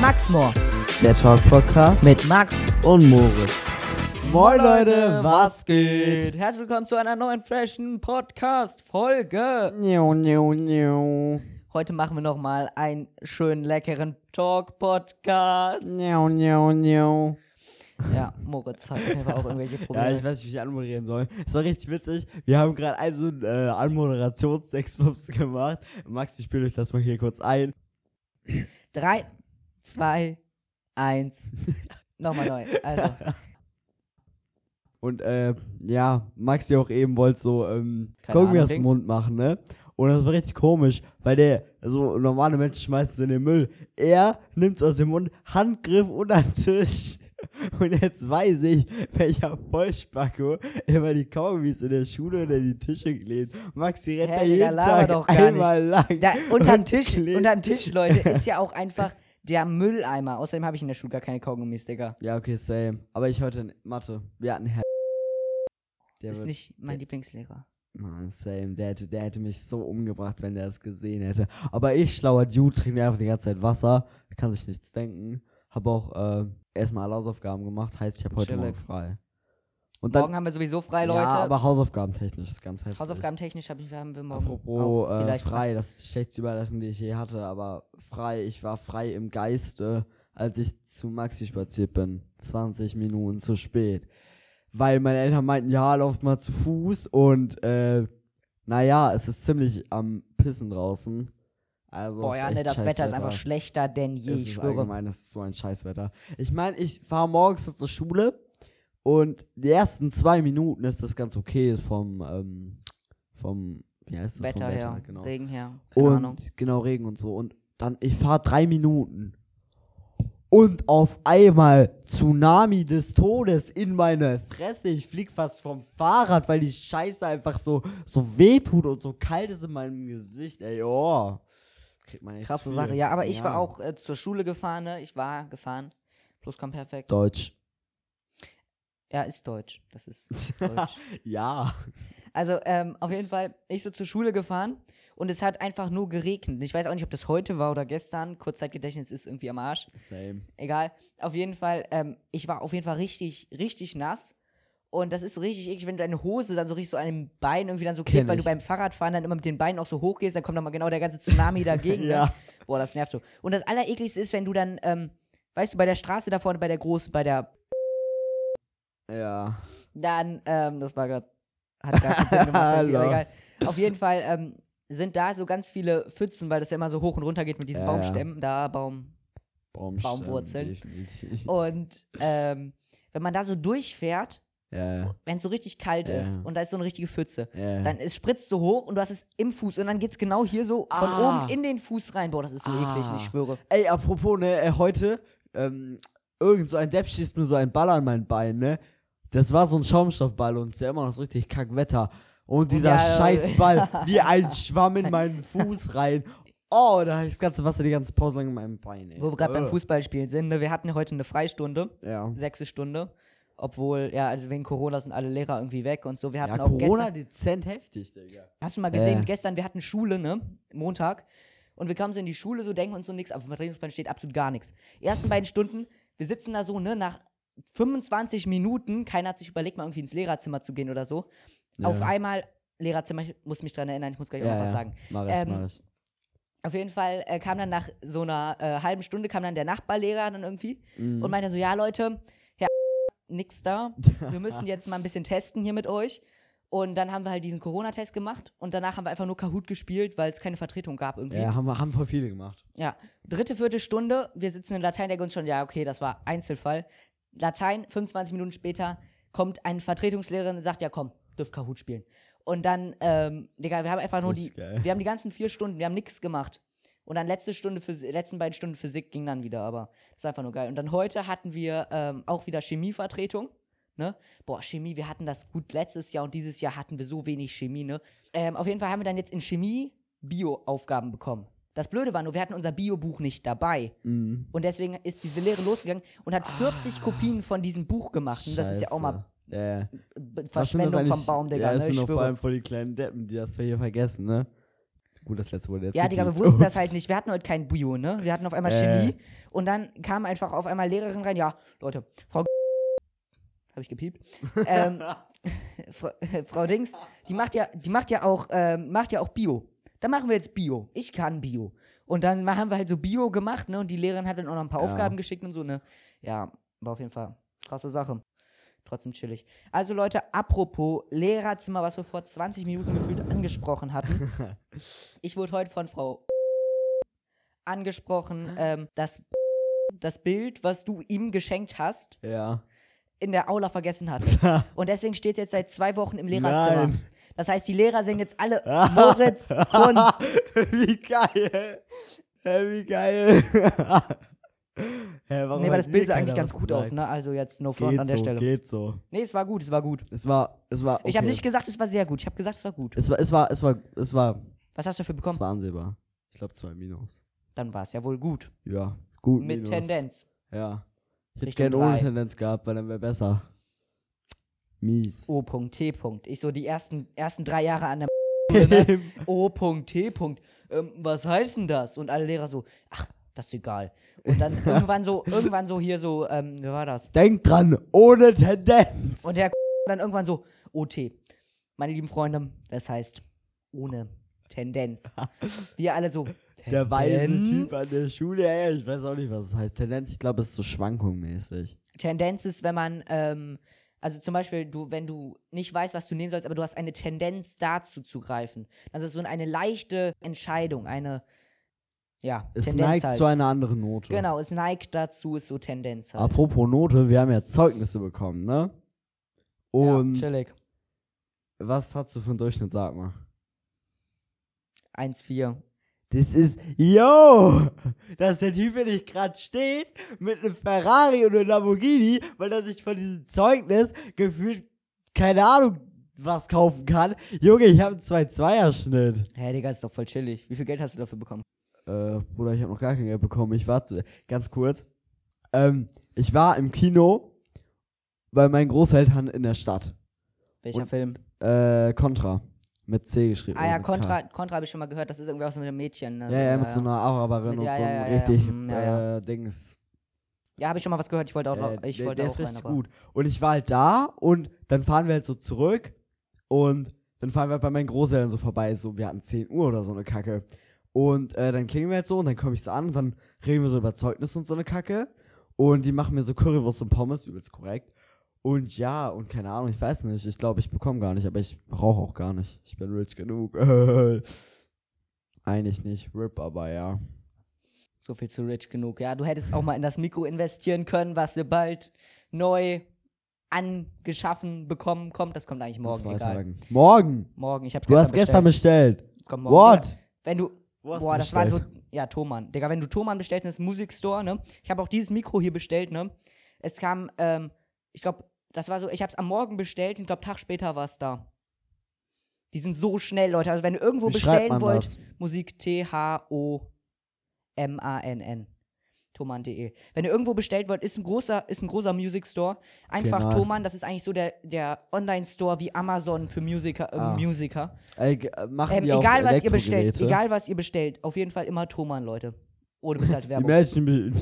Maxmore Der Talk Podcast mit Max. und Moritz. Moin Leute, was geht? Herzlich willkommen zu einer neuen freshen Podcast-Folge. Niu, niu, niu. Heute machen wir nochmal einen schönen leckeren Talk-Podcast. Niu, niu, niu. Ja, Moritz hat auch irgendwelche Ja, Probleme. ich weiß nicht, wie ich anmoderieren soll. Es war richtig witzig. Wir haben gerade einen so einen äh, Anmoderationstext gemacht. Max, ich spiele euch das mal hier kurz ein. Drei, zwei, eins. Nochmal neu. Also, Und äh, ja, Max ja auch eben wollte so ähm, Keine Gummi Ahnung, aus dem. Mund machen, ne? Und das war richtig komisch, weil der, so normale Menschen schmeißen es in den Müll. Er nimmt es aus dem Mund, Handgriff unter den Tisch. Und jetzt weiß ich, welcher Vollspacko immer die Kaugummis in der Schule unter die Tische klebt. Maxi rennt Hä, da jeden Tag doch einmal lang. da, unterm Tisch, unterm Tisch, Leute, ist ja auch einfach der Mülleimer. Außerdem habe ich in der Schule gar keine Kaugummis, Digga. Ja, okay, same. Aber ich heute in Mathe. Wir hatten Herr. Der Ist wird- nicht mein Lieblingslehrer. Mann, same. Der hätte, der hätte mich so umgebracht, wenn der es gesehen hätte. Aber ich, schlauer Dude, trinke einfach die ganze Zeit Wasser. Kann sich nichts denken. Habe auch äh, erstmal alle Hausaufgaben gemacht. Heißt, ich habe heute. Morgen frei. Und dann, Morgen haben wir sowieso frei, Leute. Ja, aber Hausaufgabentechnisch ist ganz heftig. Hausaufgabentechnisch hab ich- haben wir morgen Apropos auch äh, frei, das ist die schlechteste Überleitung, die ich je hatte. Aber frei, ich war frei im Geiste, als ich zu Maxi spaziert bin. 20 Minuten zu spät. Weil meine Eltern meinten, ja, lauft mal zu Fuß und äh, naja, es ist ziemlich am Pissen draußen. Also Boah, ja, ist ne, das scheiß Wetter ist einfach schlechter denn je, es ich ist schwöre. allgemein, es ist so ein Scheißwetter. Ich meine, ich fahre morgens zur Schule und die ersten zwei Minuten ist das ganz okay vom, ähm, vom, wie heißt das? Wetter, vom her, genau. Regen her, keine Und Ahnung. genau, Regen und so. Und dann, ich fahre drei Minuten. Und auf einmal Tsunami des Todes in meine Fresse. Ich flieg fast vom Fahrrad, weil die Scheiße einfach so, so wehtut und so kalt ist in meinem Gesicht. Ey, oh. Kriegt man Krasse viel. Sache, ja, aber ich war auch äh, zur Schule gefahren, ne? Ich war gefahren. Plus kommt perfekt. Deutsch. Ja, ist Deutsch. Das ist Deutsch. Ja. Also, ähm, auf jeden Fall, ich so zur Schule gefahren und es hat einfach nur geregnet. Ich weiß auch nicht, ob das heute war oder gestern. Kurzzeitgedächtnis ist irgendwie am Arsch. Same. Egal. Auf jeden Fall, ähm, ich war auf jeden Fall richtig, richtig nass. Und das ist so richtig eklig, wenn du deine Hose dann so richtig so an dem Bein irgendwie dann so klebt, weil du beim Fahrradfahren dann immer mit den Beinen auch so hoch gehst, dann kommt nochmal genau der ganze Tsunami dagegen. Ja. Ne? Boah, das nervt so. Und das Allerekligste ist, wenn du dann, ähm, weißt du, bei der Straße da vorne, bei der großen, bei der, Ja. dann, ähm, das war gerade, hat gar keinen Sinn gemacht, irgendwie, aber egal. Auf jeden Fall, ähm, sind da so ganz viele Pfützen, weil das ja immer so hoch und runter geht mit diesen Ja, ja. Baumstämmen, da Baum, Baumstämme, Baumwurzeln. definitiv. Und ähm, wenn man da so durchfährt, Ja, wenn es so richtig kalt Ja. ist und da ist so eine richtige Pfütze, ja. dann es spritzt so hoch und du hast es im Fuß und dann geht's genau hier so von Ah. oben in den Fuß rein. Boah, das ist so eklig, Ah. ich schwöre. Ey, apropos, ne, äh, heute, ähm, irgend so ein Depp schießt mir so ein Ball an mein Bein, ne? Das war so ein Schaumstoffball und es ist ja immer noch so richtig Kackwetter. Und dieser ja, scheiß Ball wie ein Schwamm in meinen Fuß rein. Oh, da ist das ganze Wasser die ganze Pause lang in meinem Bein, ey. Wo wir gerade beim Äh. Fußballspielen sind, ne, wir hatten ja heute eine Freistunde, Ja. sechste Stunde. Obwohl, ja, also wegen Corona sind alle Lehrer irgendwie weg und so. Wir hatten Ja, auch Corona gestern, dezent heftig, Digga. hast du mal gesehen, Äh. gestern, wir hatten Schule, ne, Montag. Und wir kamen so in die Schule, so denken uns so nichts, auf dem Vertretungsplan steht absolut gar nichts. Ersten beiden Stunden, wir sitzen da so, ne, nach 25 Minuten, keiner hat sich überlegt, mal irgendwie ins Lehrerzimmer zu gehen oder so. Ja. Auf einmal, Lehrerzimmer, ich muss mich dran erinnern, ich muss gleich auch Ja, noch was ja. sagen. Mach ich, Ähm, mach ich. Auf jeden Fall äh, kam dann nach so einer äh, halben Stunde kam dann der Nachbarlehrer dann irgendwie Mhm. und meinte so, ja Leute, Herr nix da, wir müssen jetzt mal ein bisschen testen hier mit euch. Und dann haben wir halt diesen Corona-Test gemacht und danach haben wir einfach nur Kahoot gespielt, weil es keine Vertretung gab irgendwie. Ja, haben, wir- haben voll viele gemacht. Ja, dritte, vierte Stunde, wir sitzen in Latein, der uns schon, ja, okay, das war Einzelfall. Latein, 25 Minuten später, kommt eine Vertretungslehrerin und sagt, ja komm, dürft Kahoot spielen. Und dann, ähm, Digga, wir haben einfach Das nur die, geil. wir haben die ganzen vier Stunden, wir haben nichts gemacht. Und dann letzte Stunde, Physik, letzten beiden Stunden Physik ging dann wieder, aber das ist einfach nur geil. Und dann heute hatten wir ähm, auch wieder Chemievertretung. Ne? Boah, Chemie, wir hatten das gut letztes Jahr und dieses Jahr hatten wir so wenig Chemie, ne? Ähm, auf jeden Fall haben wir dann jetzt in Chemie Bio-Aufgaben bekommen. Das Blöde war nur, wir hatten unser Bio-Buch nicht dabei. Mhm. Und deswegen ist diese Lehre losgegangen und hat 40 Kopien von diesem Buch gemacht. Und das ist ja auch mal. Ja, das Verschwendung vom Baum, Digga. Ja, das ne? sind doch vor allem voll die kleinen Deppen, die das hier vergessen, ne? Gut, das letzte wurde jetzt Ja, Digga, wir wussten das Ups. halt nicht. Wir hatten heute kein Bio, ne? Wir hatten auf einmal Äh. Chemie und dann kam einfach auf einmal Lehrerin rein. Ja, Leute, Frau habe ich gepiept. ähm, Frau, Frau Dings, die macht ja, die macht ja auch, ähm, macht ja auch Bio. Dann machen wir jetzt Bio. Ich kann Bio. Und dann haben wir halt so Bio gemacht, ne? Und die Lehrerin hat dann auch noch ein paar Ja. Aufgaben geschickt und so, ne? Ja, war auf jeden Fall krasse Sache. Trotzdem chillig. Also Leute, apropos Lehrerzimmer, was wir vor 20 Minuten gefühlt angesprochen hatten. ich wurde heute von Frau angesprochen, ähm, dass das Bild, was du ihm geschenkt hast, Ja. in der Aula vergessen hat. Und deswegen steht es jetzt seit zwei Wochen im Lehrerzimmer. Nein. Das heißt, die Lehrer sehen jetzt alle Moritz Kunst. wie geil. Hä, wie geil. Hä, warum Nee, hat das Bild sah eigentlich ganz gut gesagt? aus, ne? Also jetzt no front Geht an der so, Stelle. geht so. Nee, es war gut, es war gut. Es war, es war, okay. Ich habe nicht gesagt, es war sehr gut. Ich habe gesagt, es war gut. es war, es war, es war, es war, Was hast du dafür es bekommen? war ansehbar. Ich glaube zwei Minus. Dann war es ja wohl gut. Ja, gut Mit Minus. Tendenz. Ja. Ich hätte gerne ohne. Tendenz gehabt, weil dann wäre besser. Mies. O.T. Ich so die ersten, ersten drei Jahre an der ne? O.T. Ähm, was heißt denn das? Und alle Lehrer so, ach, das ist egal. Und dann irgendwann so, irgendwann so hier so, ähm, wie war das? Denk dran, ohne Tendenz. Und der dann irgendwann so, OT. Meine lieben Freunde, das heißt ohne Tendenz. Wir alle so, der weise Tendenz? Typ an der Schule, ey, ich weiß auch nicht, was es heißt. Tendenz, ich glaube, es ist so schwankungmäßig. Tendenz ist, wenn man, ähm, also zum Beispiel, du, wenn du nicht weißt, was du nehmen sollst, aber du hast eine Tendenz dazu zu greifen. Das ist so eine leichte Entscheidung, eine, ja, Es Tendenz neigt halt. zu einer anderen Note. Genau, es neigt dazu, ist so Tendenz halt. Apropos Note, wir haben ja Zeugnisse bekommen, ne? Und ja, chillig. was hast du für einen Durchschnitt, sag mal? 1,4. Das ist, yo, dass der Typ, wenn ich gerade steht, mit einem Ferrari und einem Lamborghini, weil er sich von diesem Zeugnis gefühlt, keine Ahnung, was kaufen kann. Junge, ich habe einen 2-2er-Schnitt. Hä, Digga, ist doch voll chillig. Wie viel Geld hast du dafür bekommen? Äh, Bruder, ich habe noch gar kein Geld bekommen. Ich warte, ganz kurz. Ähm, ich war im Kino bei meinen Großeltern in der Stadt. Welcher Und- Film? Äh, Contra. Mit C geschrieben. Ah ja, K. Contra, Contra habe ich schon mal gehört. Das ist irgendwie auch so mit einem Mädchen. Ne? Ja, ja, mit so einer Araberin und ja, so einem ja, ja, richtig. Äh, Dings. Ja, habe ich schon mal was gehört. Ich wollte auch noch. Äh, Ich der, wollte der auch ist rein, richtig gut. Und ich war halt da und dann fahren wir halt so zurück und dann fahren wir halt bei meinen Großeltern so vorbei. So, wir hatten 10 Uhr oder so eine Kacke. Und äh, dann klingen wir halt so und dann komme ich so an und dann reden wir so über Zeugnis und so eine Kacke. Und die machen mir so Currywurst und Pommes, übelst korrekt. Und ja, und keine Ahnung, ich weiß nicht. Ich glaube, ich bekomme gar nicht, aber ich brauche auch gar nicht. Ich bin rich genug. Eigentlich nicht. RIP, aber ja. So viel zu rich genug. Ja, du hättest auch mal in das Mikro investieren können, was wir bald neu angeschaffen bekommen kommt. Das kommt eigentlich In morgen. Egal. Morgen! Morgen. Ich hab's Du hast gestern bestellt. Kommt morgen. What? Digga. Wenn du. Boah, du das war so. Ja, Thomann. Digga, wenn du Thomann bestellst, das ist Musikstore, ne? Ich habe auch dieses Mikro hier bestellt, ne? Es kam, ähm, ich glaube, das war so, ich hab's am Morgen bestellt und glaube, Tag später war es da. Die sind so schnell, Leute. Also, wenn ihr irgendwo Wie bestellen wollt, das? Musik T-H-O-M-A-N-N. Thomann.de. Wenn ihr irgendwo bestellt wollt, ist ein großer, ist ein großer Music Store. Einfach nice. Thomann, das ist eigentlich so der, der Online-Store wie Amazon für Musiker. Äh, Ah. Musiker. Äh, machen Ähm, die egal was ihr bestellt, egal was ihr bestellt, auf jeden Fall immer Thomann, Leute. Ohne bezahlte Die Werbung. Menschen,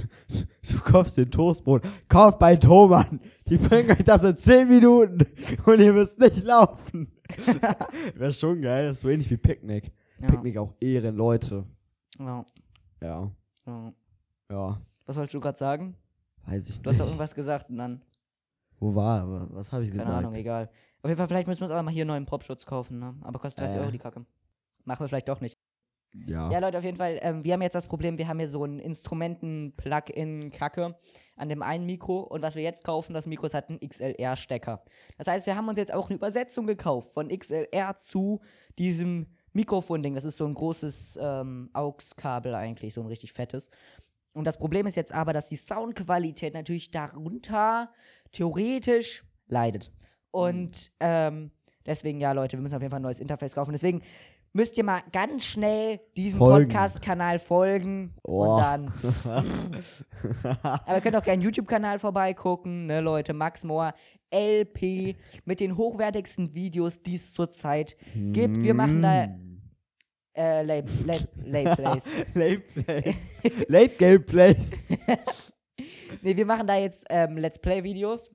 du kaufst den Toastbrot, kauft bei Thomann. Die bringen euch das in 10 Minuten und ihr müsst nicht laufen. Wäre schon geil, das ist so ähnlich wie Picknick. Ja, Picknick auch Ehren, Leute. ja, Ja, ja. ja, Was wolltest du gerade sagen? weiß ich Du hast doch nicht. irgendwas gesagt und dann, Wo war, was habe ich keine gesagt? Ahnung, egal. Auf jeden Fall, vielleicht müssen wir uns aber mal hier einen neuen Popschutz kaufen, ne? Aber kostet 30 Äh. Euro die Kacke. Machen wir vielleicht doch nicht. Ja. Ja, Leute, auf jeden Fall, ähm, wir haben jetzt das Problem, wir haben hier so ein Instrumenten-Plug-in-Kacke an dem einen Mikro und was wir jetzt kaufen, das Mikro ist halt ein XLR-Stecker. Das heißt, wir haben uns jetzt auch eine Übersetzung gekauft von XLR zu diesem Mikrofon-Ding. Das ist so ein großes ähm, AUX-Kabel eigentlich, so ein richtig fettes. Und das Problem ist jetzt aber, dass die Soundqualität natürlich darunter theoretisch leidet. Und ähm, deswegen, ja, Leute, wir müssen auf jeden Fall ein neues Interface kaufen. Deswegen müsst ihr mal ganz schnell diesem. Podcast-Kanal folgen. Oh. Und dann. Aber ihr könnt auch gerne YouTube-Kanal vorbeigucken, ne, Leute. Max Mohr, LP, mit den hochwertigsten Videos, die es zurzeit gibt. Wir machen da Äh, Late, Late, Late Plays. Late Plays. Late Game Plays. nee, wir machen da jetzt ähm, Let's Play-Videos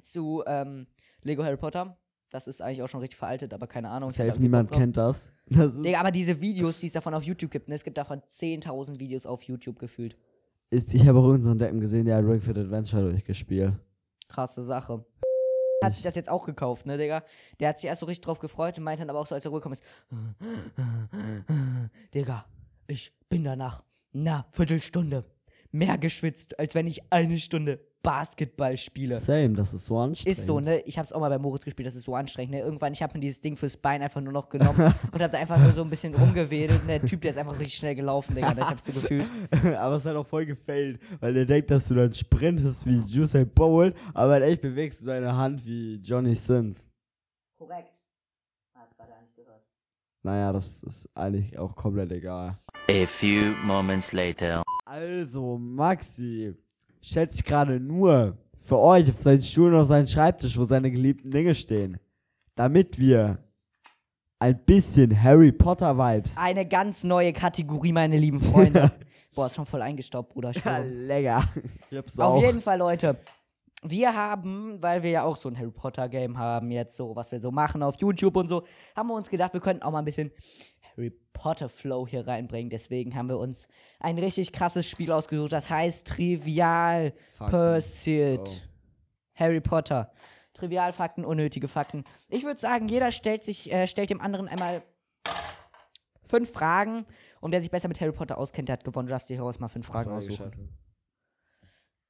zu ähm, Lego Harry Potter. Das ist eigentlich auch schon richtig veraltet, aber keine Ahnung. Safe, niemand kennt das. Das Digga, aber diese Videos, die es davon auf YouTube gibt, ne? es gibt davon 10.000 Videos auf YouTube gefühlt. ist ich habe auch unseren Deppen gesehen, der hat Ring Fit Adventure durchgespielt. Krasse Sache. Hat sich das jetzt auch gekauft, ne, Digga? Der hat sich erst so richtig drauf gefreut und meinte dann aber auch so, als er rübergekommen ist: Digga, ich bin danach, na, Viertelstunde mehr geschwitzt, als wenn ich eine Stunde Basketball spiele. Same, das ist so anstrengend. Ist so, ne? Ich hab's auch mal bei Moritz gespielt, das ist so anstrengend, ne? Irgendwann, ich hab mir dieses Ding fürs Bein einfach nur noch genommen und hab da einfach nur so ein bisschen rumgewedelt. Und der Typ, der ist einfach richtig schnell gelaufen, Digga. Ich hab's so gefühlt. aber es halt auch voll gefailt, weil der denkt, dass du dann sprintest wie Usain Bolt, aber in echt bewegst du deine Hand wie Johnny Sins. Korrekt. Ah. Naja, das ist eigentlich auch komplett egal. A few moments later. Also, Maxi stellt sich gerade nur für euch auf seinen Stuhl und auf seinen Schreibtisch, wo seine geliebten Dinge stehen. Damit wir ein bisschen Harry Potter Vibes. Eine ganz neue Kategorie, meine lieben Freunde. Boah, ist schon voll eingestaubt, Bruder. Ja, lecker. Ich hab's Auf auch. jeden Fall, Leute. Wir haben, weil wir ja auch so ein Harry Potter Game haben, jetzt so, was wir so machen auf YouTube und so, haben wir uns gedacht, wir könnten auch mal ein bisschen Harry Potter Flow hier reinbringen. Deswegen haben wir uns ein richtig krasses Spiel ausgesucht. Das heißt Trivial Fakten. Pursuit. Harry Potter. Trivialfakten, unnötige Fakten. Ich würde sagen, jeder stellt sich, äh, stellt dem anderen einmal fünf Fragen. Und wer sich besser mit Harry Potter auskennt, der hat gewonnen. Du darfst dir heraus mal fünf Fragen aussuchen.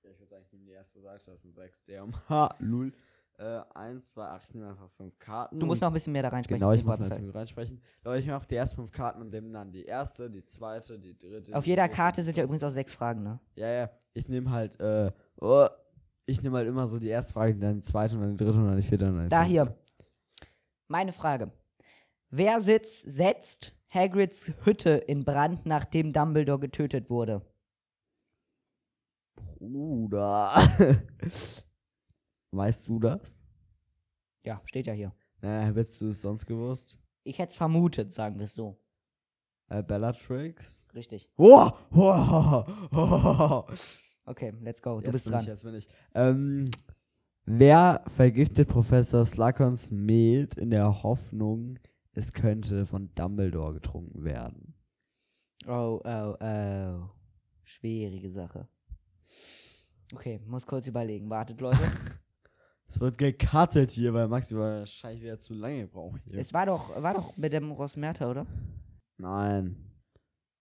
Ja, ich würde sagen, ich nehme die erste Seite, das sind sechs. Der um Ha, Lul. Äh, eins, zwei, acht, ich nehme einfach fünf Karten. Du musst noch ein bisschen mehr da reinsprechen. Genau, ich muss mal Mikrofonfeld. jetzt mit reinsprechen. Leute, ich mache die ersten fünf Karten und nehme dann die erste, die zweite, die dritte. Auf die jeder vierte. Karte sind ja übrigens auch sechs Fragen, ne? Ja, ja. Ich nehme halt, äh, oh, ich nehme halt immer so die erste Frage, dann die zweite und dann die dritte und dann die vierte und dann die Da fünfte. hier. Meine Frage. Wer sitzt, setzt Hagrids Hütte in Brand, nachdem Dumbledore getötet wurde? Bruder. weißt du das? Ja, steht ja hier. Äh, hättest du es sonst gewusst? Ich hätte es vermutet, sagen wir es so. Äh, Bellatrix? Richtig. Oh, oh, oh, Okay, let's go. Du jetzt bist dran. Ich, jetzt bin ich. Ähm, wer vergiftet Professor Slughorns Met in der Hoffnung, es könnte von Dumbledore getrunken werden? Oh, oh, oh. Schwierige Sache. Okay, muss kurz überlegen. Wartet, Leute. Es wird gecuttet hier, weil Maxi wahrscheinlich wieder zu lange braucht hier. es war doch, war doch mit dem Rosmerta, oder? Nein.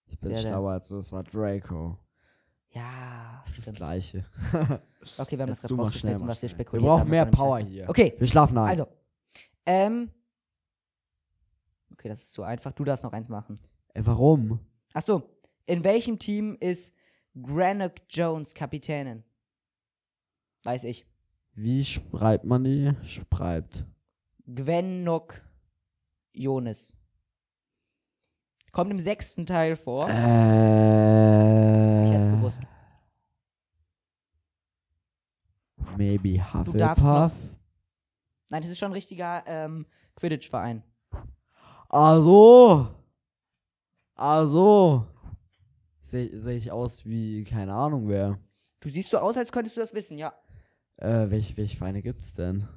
Ich bin Wer denn? schlauer als du, es war Draco. Ja. Das ist das gleiche. Okay, wir haben das Jetzt gerade schnell, rausgeschnitten, mal was wir schnell. spekuliert Wir brauchen haben. mehr das Power hier. Okay, Wir schlafen ein. Also, ähm. Okay, das ist zu einfach. Du darfst noch eins machen. Ey, warum? Ach so, in welchem Team ist Granock Jones Kapitänin? Weiß ich. Wie schreibt man die? Schreibt. Gwennock Jonas. Kommt im sechsten Teil vor. Äh. ich hätte es gewusst. Maybe darfst noch- Hufflepuff. Nein, das ist schon ein richtiger ähm, Quidditch-Verein. Also. Also. Sehe seh ich aus wie, keine Ahnung wer. Du siehst so aus, als könntest du das wissen, ja. Äh, welche, welche Vereine gibt's denn?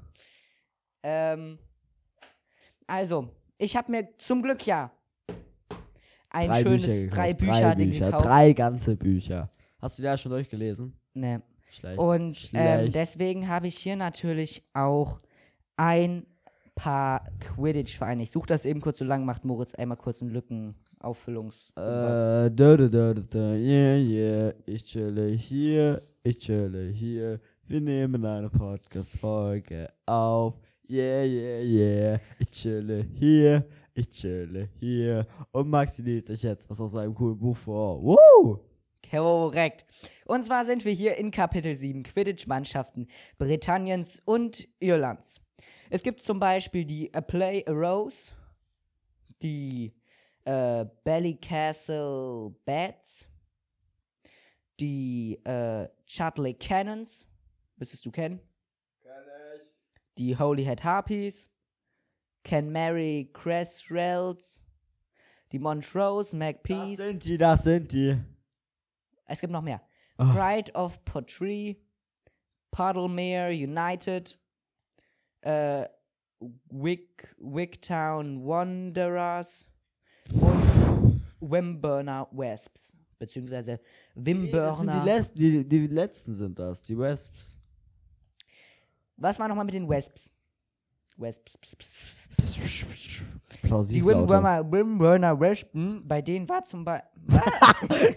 Ähm, also, ich habe mir zum Glück ja ein schönes gekauft, drei drei Bücher-Ding Bücher, gekauft. drei ganze Bücher. Hast du die ja schon durchgelesen? Nee. Schlecht. Und ähm, Schlecht. deswegen habe ich hier natürlich auch ein paar Quidditch-Vereine. Ich suche das eben kurz, so lang macht Moritz einmal kurz einen Lückenauffüllungs. Äh, da, da, da, da, yeah, yeah, ich chille hier, ich chille hier, wir nehmen eine Podcast-Folge auf, yeah, yeah, yeah, ich chille hier, ich chille hier, und Maxi liest euch jetzt was aus seinem coolen Buch vor, Woo! Korrekt. Und zwar sind wir hier in Kapitel 7 Quidditch-Mannschaften Britanniens und Irlands. Es gibt zum Beispiel die A Play A Rose, die äh, Ballycastle Bats, die äh, Chartley Cannons, müsstest du kennen. Die Holyhead Harpies, Canmary Cressrels, die Montrose, Das Magpies. sind die, das sind die. Es gibt noch mehr. Ah. Pride of Portree, Puddlemere United, äh, Wick, Wicktown Wanderers und Wimburner Wasps. Beziehungsweise Das Wimburner. die, Letz die, die letzten sind das, die Wesps. Was war nochmal mit den Wasps? Wasps. Die Plausibel. Wimburner, Wimburner Wespen, bei denen war zum Beispiel.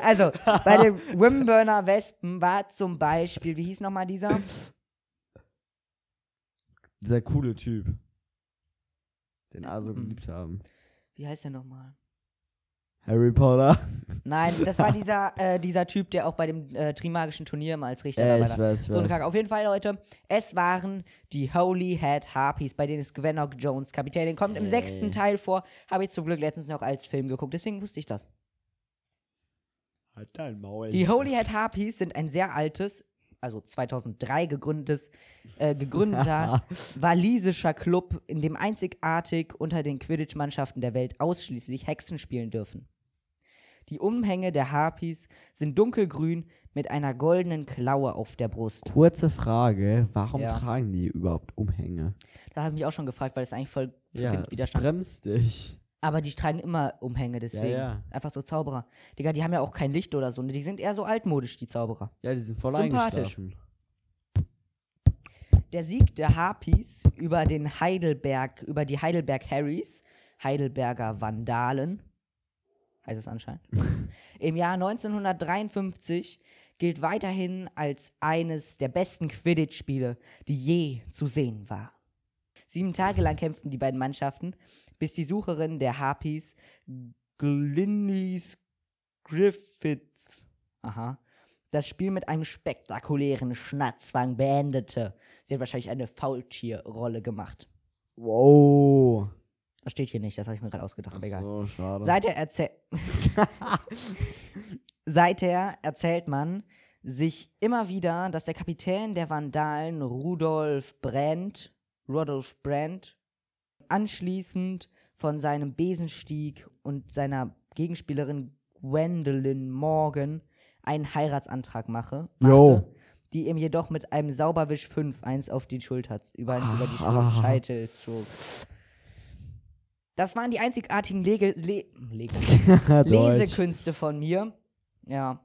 also, bei den Wimburner Wespen war zum Beispiel, wie hieß nochmal dieser? Dieser coole Typ. Den alle so Mhm. geliebt haben. Wie heißt der nochmal? Harry Potter. Nein, das war dieser, äh, dieser Typ, der auch bei dem äh, Trimagischen Turnier mal als Richter dabei war. weiß, ich So eine weiß. Kacke. Auf jeden Fall, Leute, es waren die Holy Head Harpies, bei denen ist Gwennock Jones Kapitänin. Kommt im sechsten Teil vor. Habe ich zum Glück letztens noch als Film geguckt, deswegen wusste ich das. Halt dein Maul. Die Holy Head Harpies sind ein sehr altes, also 2003 gegründetes, äh, gegründeter walisischer Club, in dem einzigartig unter den Quidditch-Mannschaften der Welt ausschließlich Hexen spielen dürfen. Die Umhänge der Harpies sind dunkelgrün mit einer goldenen Klaue auf der Brust. Kurze Frage, warum Ja. tragen die überhaupt Umhänge? Da habe ich mich auch schon gefragt, weil es eigentlich voll Ja, Widerstand. bremst dich. Aber die tragen immer Umhänge, deswegen. ja. Einfach so Zauberer. Digga, die haben ja auch kein Licht oder so. ne? Die sind eher so altmodisch, die Zauberer. Ja, die sind voll Sympathisch. Der Sieg der Harpies über den Heidelberg, über die Heidelberg Harrys, Heidelberger Vandalen, heißt es anscheinend, im Jahr 1953 gilt weiterhin als eines der besten Quidditch-Spiele, die je zu sehen waren. Sieben Tage lang kämpften die beiden Mannschaften, bis die Sucherin der Harpies, Glynis Griffiths, aha, das Spiel mit einem spektakulären Schnatzfang beendete. Sie hat wahrscheinlich eine Faultierrolle gemacht. Wow. Das steht hier nicht, das habe ich mir gerade ausgedacht, aber egal. So, schade. Seither, erzäh Seither erzählt man sich immer wieder, dass der Kapitän der Vandalen, Rudolf Brandt, Rudolf Brandt, anschließend von seinem Besenstieg und seiner Gegenspielerin Gwendolyn Morgan einen Heiratsantrag mache, machte, die ihm jedoch mit einem Sauberwisch 5 eins auf die Schulter, über, eins über die Ah. Schul- Scheitel zog. Das waren die einzigartigen Lege, Le. Lesekünste von mir. Ja.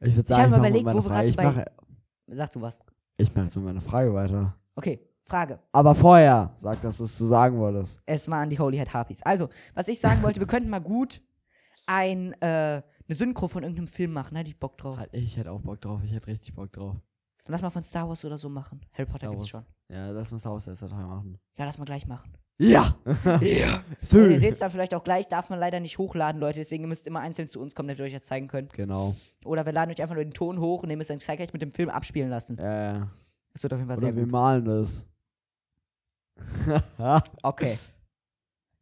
Ich würde sagen, ich mach überlegt, wo wir Ich bei- mache Sag du was. ich mach jetzt mit meiner Frage weiter. Okay, Frage. Aber vorher, sag das, was du sagen wolltest. Es waren die Holy Head Harpies. Also, was ich sagen wollte, wir könnten mal gut ein, äh, eine Synchro von irgendeinem Film machen. Hätte ich Bock drauf. Halt, Ich hätte auch Bock drauf, ich hätte richtig Bock drauf. Lass mal von Star Wars oder so machen. Harry Potter Star gibt's Wars. schon. Ja, das muss Haus erster Teil machen. Ja, lass mal gleich machen. Ja! Ja. So. Und ihr seht es dann vielleicht auch gleich, darf man leider nicht hochladen, Leute. Deswegen ihr müsst immer einzeln zu uns kommen, damit wir euch das zeigen können. Genau. Oder wir laden euch einfach nur den Ton hoch und ihr müsst dann zeitgleich mit dem Film abspielen lassen. Ja, ja. Das wird auf jeden Fall sehr Oder wir gut. malen das. Okay.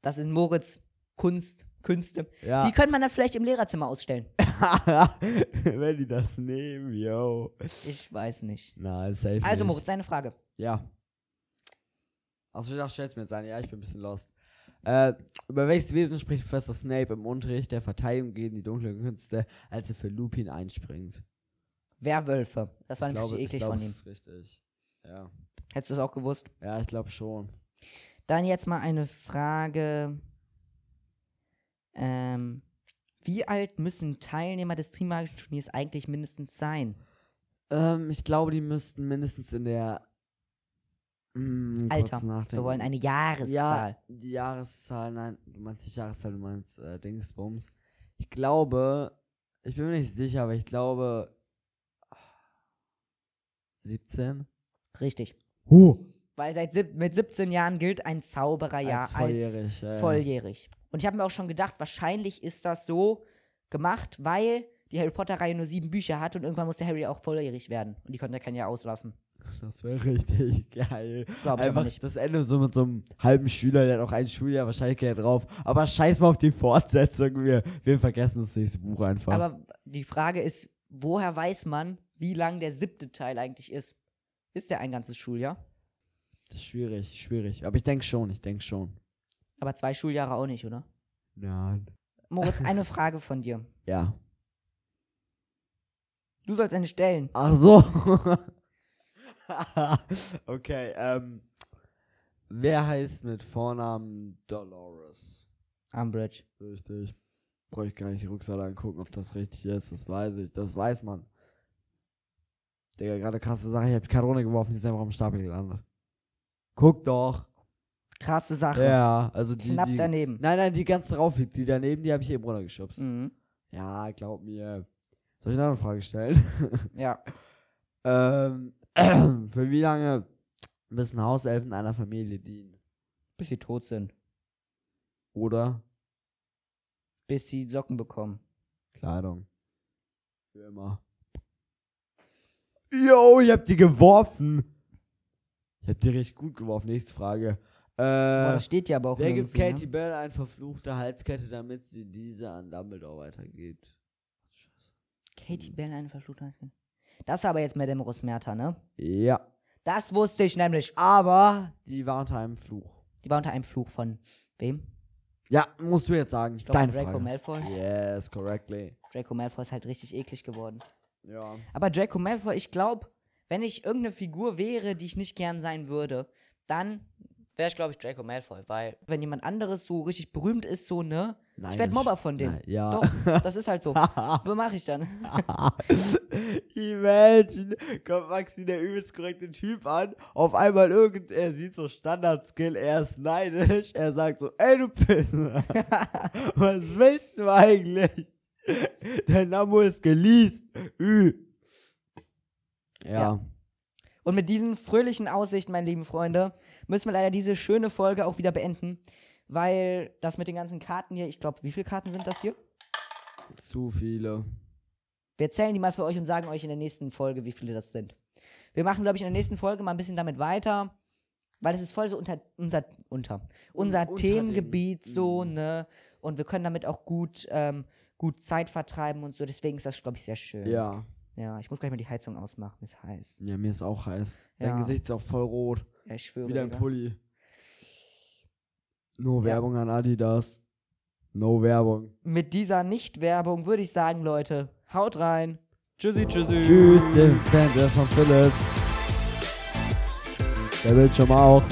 Das ist Moritz Kunst, Künste. ja. Die könnte man dann vielleicht im Lehrerzimmer ausstellen. Wenn die das nehmen, yo. Ich weiß nicht. Nein, safe Also. Moritz, deine Frage. Ja. Achso, ich dachte, stell's mir jetzt ein. Ja, ich bin ein bisschen lost. Äh, über welches Wesen spricht Professor Snape im Unterricht der Verteidigung gegen die dunklen Künste, als er für Lupin einspringt? Werwölfe. Das war ich natürlich glaube, ich eklig glaube, von das ihm. ist richtig. Ja. Hättest du es auch gewusst? Ja, ich glaube schon. Dann jetzt mal eine Frage. Ähm, wie alt müssen Teilnehmer des Trimagischen Turniers eigentlich mindestens sein? Ähm, ich glaube, die müssten mindestens in der. Mm, Alter. Wir wollen eine Jahreszahl. Ja, die Jahreszahl, nein, du meinst nicht Jahreszahl, du meinst äh, Dingsbums. Ich glaube, ich bin mir nicht sicher, aber ich glaube 17. Richtig. Huh. Weil seit mit 17 Jahren gilt ein Zauberer ja als als volljährig. ja. volljährig. Und ich habe mir auch schon gedacht, wahrscheinlich ist das so gemacht, weil die Harry Potter-Reihe nur sieben Bücher hat und irgendwann muss der Harry auch volljährig werden. Und die konnte er keinen ja auslassen. Das wäre richtig geil. Glaube ich aber Einfach nicht. das Ende so mit so einem halben Schüler, der hat auch ein Schuljahr, wahrscheinlich er drauf. Aber scheiß mal auf die Fortsetzung. Wir, wir vergessen das nächste Buch einfach. Aber die Frage ist, woher weiß man, wie lang der siebte Teil eigentlich ist? Ist der ein ganzes Schuljahr? das ist schwierig, schwierig. Aber ich denke schon, ich denke schon. Aber zwei Schuljahre auch nicht, oder? Nein. Moritz, eine Frage von dir. Ja. Du sollst eine stellen. Ach so. okay, ähm. Wer heißt mit Vornamen Dolores? Umbridge. Richtig. Brauche ich gar nicht die Rückseite angucken, ob das richtig ist. Das weiß ich. Das weiß man. Digga, gerade krasse Sache. Ich habe die Kanone geworfen, die ist einfach am Stapel gelandet. Guck doch. Krasse Sache. Ja, also die. Knapp die daneben. Nein, nein, die ganz drauf liegt. Die daneben, die habe ich eben runtergeschubst. Mhm. Ja, glaub mir. Soll ich eine Frage stellen? Ja. ähm, für wie lange müssen Hauselfen einer Familie dienen? Bis sie tot sind. Oder Bis sie Socken bekommen. Kleidung? Für immer. Yo, ich hab die geworfen. Ich hab die richtig gut geworfen. Nächste Frage. Boah, Äh, das steht ja aber auch wer gibt Katie Bell eine verfluchte Halskette, damit sie diese an Dumbledore weitergibt? Katie Bell eine verfluchte Halskette. Das ist aber jetzt Madame Rosmerta, ne? Ja. Das wusste ich nämlich. Aber die war unter einem Fluch. Die war unter einem Fluch von wem? Ja, musst du jetzt sagen. Ich glaube Draco Frage. Malfoy. Yes, correctly. Draco Malfoy ist halt richtig eklig geworden. Ja. Aber Draco Malfoy, ich glaube, wenn ich irgendeine Figur wäre, die ich nicht gern sein würde, dann wäre ich, glaube ich, Draco Malfoy. Weil, wenn jemand anderes so richtig berühmt ist, so, ne? Nein, ich werde Mobber von dem. Nein, ja. Doch, das ist halt so. Was mache ich dann? Imagine, kommt Maxi der übelst korrekte Typ an, auf einmal irgend, er sieht so Standard-Skill, er ist neidisch, er sagt so, ey du Pisse, was willst du eigentlich? Dein Name ist geleast. Ü. Ja. Ja. Und mit diesen fröhlichen Aussichten, meine lieben Freunde, müssen wir leider diese schöne Folge auch wieder beenden. Weil das mit den ganzen Karten hier, ich glaube, wie viele Karten sind das hier? Zu viele. Wir zählen die mal für euch und sagen euch in der nächsten Folge, wie viele das sind. Wir machen, glaube ich, in der nächsten Folge mal ein bisschen damit weiter, weil es ist voll so unter unser, unter, unser unter Themengebiet so, ne? Und wir können damit auch gut, ähm, gut Zeit vertreiben und so. Deswegen ist das, glaube ich, sehr schön. Ja. Ja, ich muss gleich mal die Heizung ausmachen, ist heiß. Ja, mir ist auch heiß. Dein Ja. Gesicht ist auch voll rot. Ja, ich schwöre. Wieder ein Digga. Pulli. No Ja. Werbung an Adidas. No Werbung. Mit dieser Nicht-Werbung würde ich sagen, Leute, haut rein. Tschüssi, tschüssi. Tschüss, der Fan, der ist von Philips. Der Bildschirm auch.